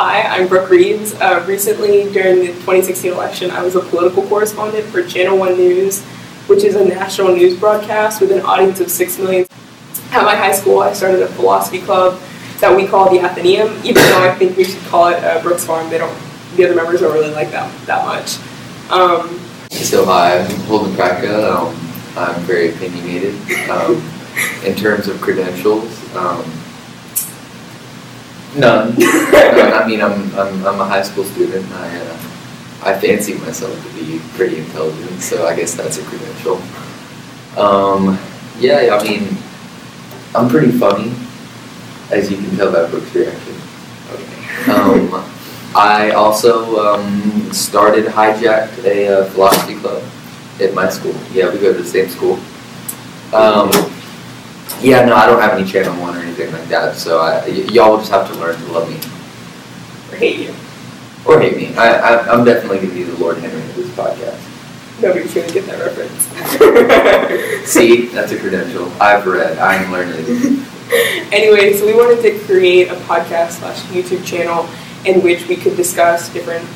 Hi, I'm Brooke Reeves. Uh, recently, during the 2016 election, I was a political correspondent for Channel One News, which is a national news broadcast with an audience of six million. At my high school, I started a philosophy club that we call the Athenaeum, even though I think we should call it uh, Brooke's Farm. They don't, the other members don't really like that that much. Um, So hi, I'm Holden Pratka. Um, I'm very opinionated. Um, in terms of credentials, um, none. mean, I'm, I'm, I'm a high school student. I, uh, I fancy myself to be pretty intelligent, so I guess that's a credential. Um, yeah, I mean, I'm pretty funny, as you can tell by Brooke's reaction. Um, I also um, started hijacked a uh, philosophy club at my school. Yeah, we go to the same school. Um, yeah, no, I don't have any channel one or anything like that, so I, y- y'all will just have to learn to love me hate you. or hate me. I, I, I'm definitely gonna be the Lord Henry of this podcast. Nobody's gonna get that reference. See, that's a credential. I've read. I am learning. anyway, so we wanted to create a podcast slash YouTube channel in which we could discuss different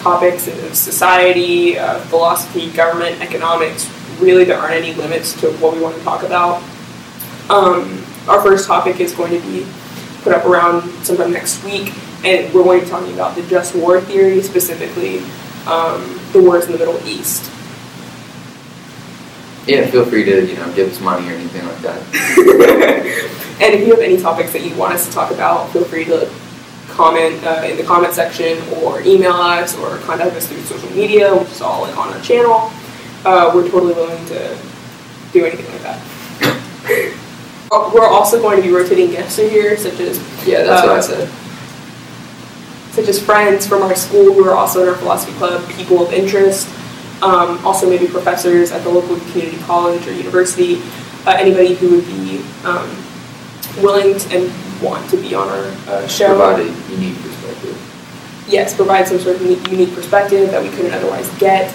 topics of society, uh, philosophy, government, economics. Really, there aren't any limits to what we want to talk about. Um, our first topic is going to be put up around sometime next week, and we're going to be talking about the just war theory, specifically um, the wars in the Middle East. Yeah, feel free to you know give us money or anything like that. and if you have any topics that you want us to talk about, feel free to comment uh, in the comment section or email us or contact us through social media, which is all like on our channel. Uh, we're totally willing to do anything like that. Uh, We're also going to be rotating guests in here, such as Yeah, that's what I Uh, said. such as friends from our school who are also in our philosophy club, people of interest, um, also maybe professors at the local community college or university, uh, anybody who would be um, willing to, and want to be on our uh, show. Provide a unique perspective. Yes, provide some sort of unique, unique perspective that we couldn't otherwise get.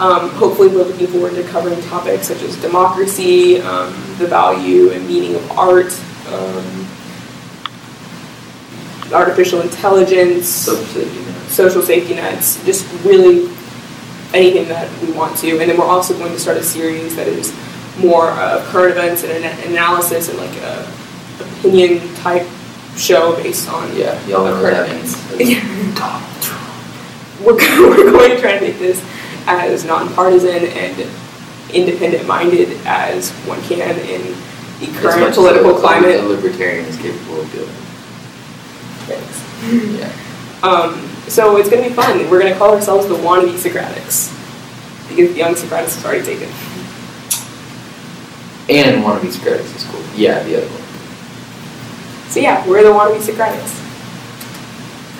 Um, hopefully, we're looking forward to covering topics such as democracy, um, the value and meaning of art, um, artificial intelligence, Social safety social safety nets, just really anything that we want to. And then we're also going to start a series that is more uh, current events and an analysis and like a opinion type show based on Yeah, y'all know current events. We're, we're going to try and make this as nonpartisan and independent minded as one can in the current political a- climate. A libertarian is capable of doing. Thanks. Yeah. Um, so it's going to be fun. We're going to call ourselves the wannabe Socratics because the young Socratics is already taken. And one of these is cool. Yeah, the other one. So yeah, we're the wannabe Socratics.